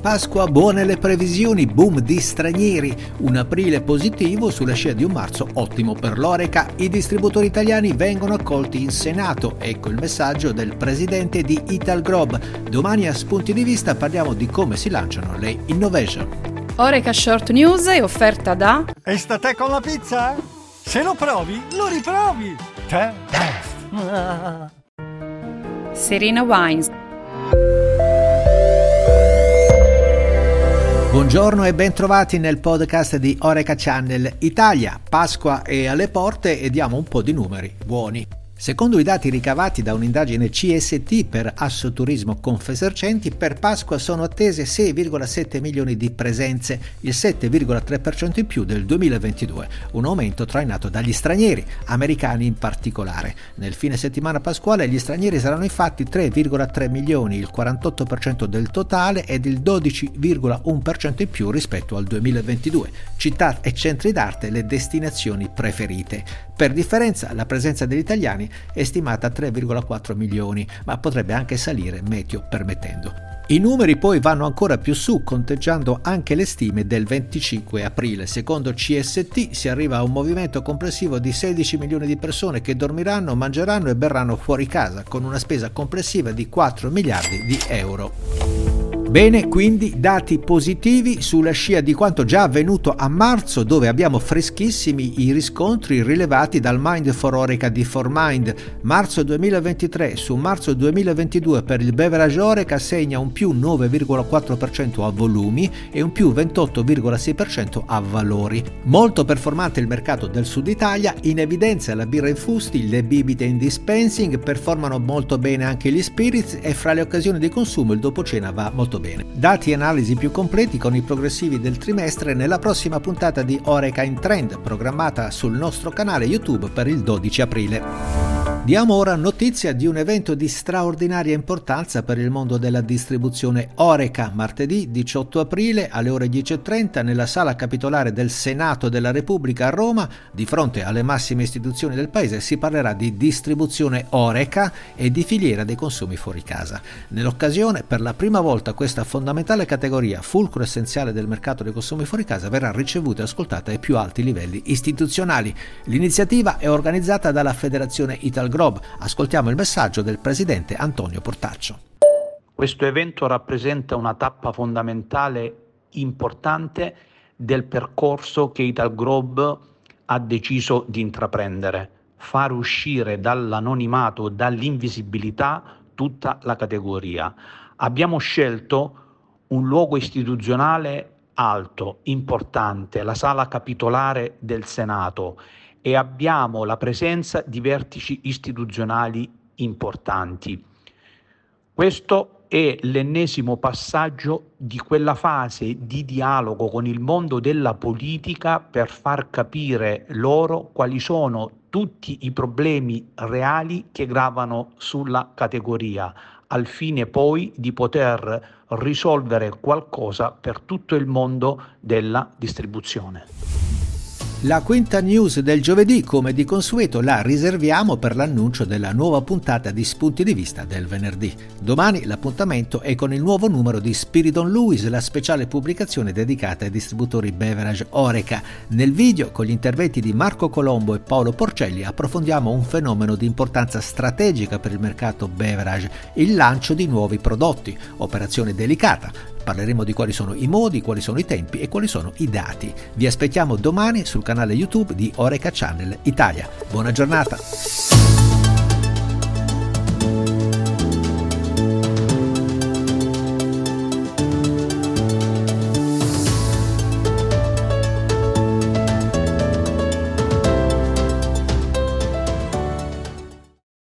Pasqua, buone le previsioni, boom di stranieri, un aprile positivo sulla scia di un marzo ottimo per l'Oreca, i distributori italiani vengono accolti in Senato, ecco il messaggio del presidente di Italgrob. Domani a Spunti di Vista parliamo di come si lanciano le innovation. Oreca Short News è offerta da... E sta te con la pizza? Se lo provi, lo riprovi! Te! Serena Wines Buongiorno e bentrovati nel podcast di Oreca Channel Italia. Pasqua è alle porte e diamo un po' di numeri buoni. Secondo i dati ricavati da un'indagine CST per Assoturismo Confesercenti, per Pasqua sono attese 6,7 milioni di presenze, il 7,3% in più del 2022, un aumento trainato dagli stranieri, americani in particolare. Nel fine settimana pasquale gli stranieri saranno infatti 3,3 milioni, il 48% del totale ed il 12,1% in più rispetto al 2022. Città e centri d'arte le destinazioni preferite. Per differenza la presenza degli italiani è stimata a 3,4 milioni, ma potrebbe anche salire meteo permettendo. I numeri poi vanno ancora più su, conteggiando anche le stime del 25 aprile. Secondo CST si arriva a un movimento complessivo di 16 milioni di persone che dormiranno, mangeranno e berranno fuori casa, con una spesa complessiva di 4 miliardi di euro. Bene, quindi dati positivi sulla scia di quanto già avvenuto a marzo dove abbiamo freschissimi i riscontri rilevati dal Mind for Oreca di Mind. Marzo 2023 su marzo 2022 per il beverage Oreca segna un più 9,4% a volumi e un più 28,6% a valori. Molto performante il mercato del sud Italia, in evidenza la birra in fusti, le bibite in dispensing, performano molto bene anche gli spirits e fra le occasioni di consumo il dopo cena va molto bene. Dati e analisi più completi con i progressivi del trimestre nella prossima puntata di Oreca in Trend, programmata sul nostro canale YouTube per il 12 aprile. Diamo ora notizia di un evento di straordinaria importanza per il mondo della distribuzione Oreca, martedì 18 aprile alle ore 10.30 nella sala capitolare del Senato della Repubblica a Roma, di fronte alle massime istituzioni del paese, si parlerà di distribuzione Oreca e di filiera dei consumi fuori casa. Nell'occasione, per la prima volta questa fondamentale categoria, fulcro essenziale del mercato dei consumi fuori casa, verrà ricevuta e ascoltata ai più alti livelli istituzionali. L'iniziativa è organizzata dalla Federazione Ital Grob. Ascoltiamo il messaggio del presidente Antonio Portaccio. Questo evento rappresenta una tappa fondamentale importante del percorso che Italgrob ha deciso di intraprendere, far uscire dall'anonimato, dall'invisibilità tutta la categoria. Abbiamo scelto un luogo istituzionale alto, importante, la sala capitolare del Senato e abbiamo la presenza di vertici istituzionali importanti. Questo è l'ennesimo passaggio di quella fase di dialogo con il mondo della politica per far capire loro quali sono tutti i problemi reali che gravano sulla categoria, al fine poi di poter risolvere qualcosa per tutto il mondo della distribuzione. La quinta news del giovedì, come di consueto, la riserviamo per l'annuncio della nuova puntata di Spunti di Vista del venerdì. Domani l'appuntamento è con il nuovo numero di Spiridon Lewis, la speciale pubblicazione dedicata ai distributori beverage Oreca. Nel video, con gli interventi di Marco Colombo e Paolo Porcelli, approfondiamo un fenomeno di importanza strategica per il mercato beverage, il lancio di nuovi prodotti, operazione delicata, parleremo di quali sono i modi, quali sono i tempi e quali sono i dati. Vi aspettiamo domani sul canale YouTube di Oreca Channel Italia. Buona giornata!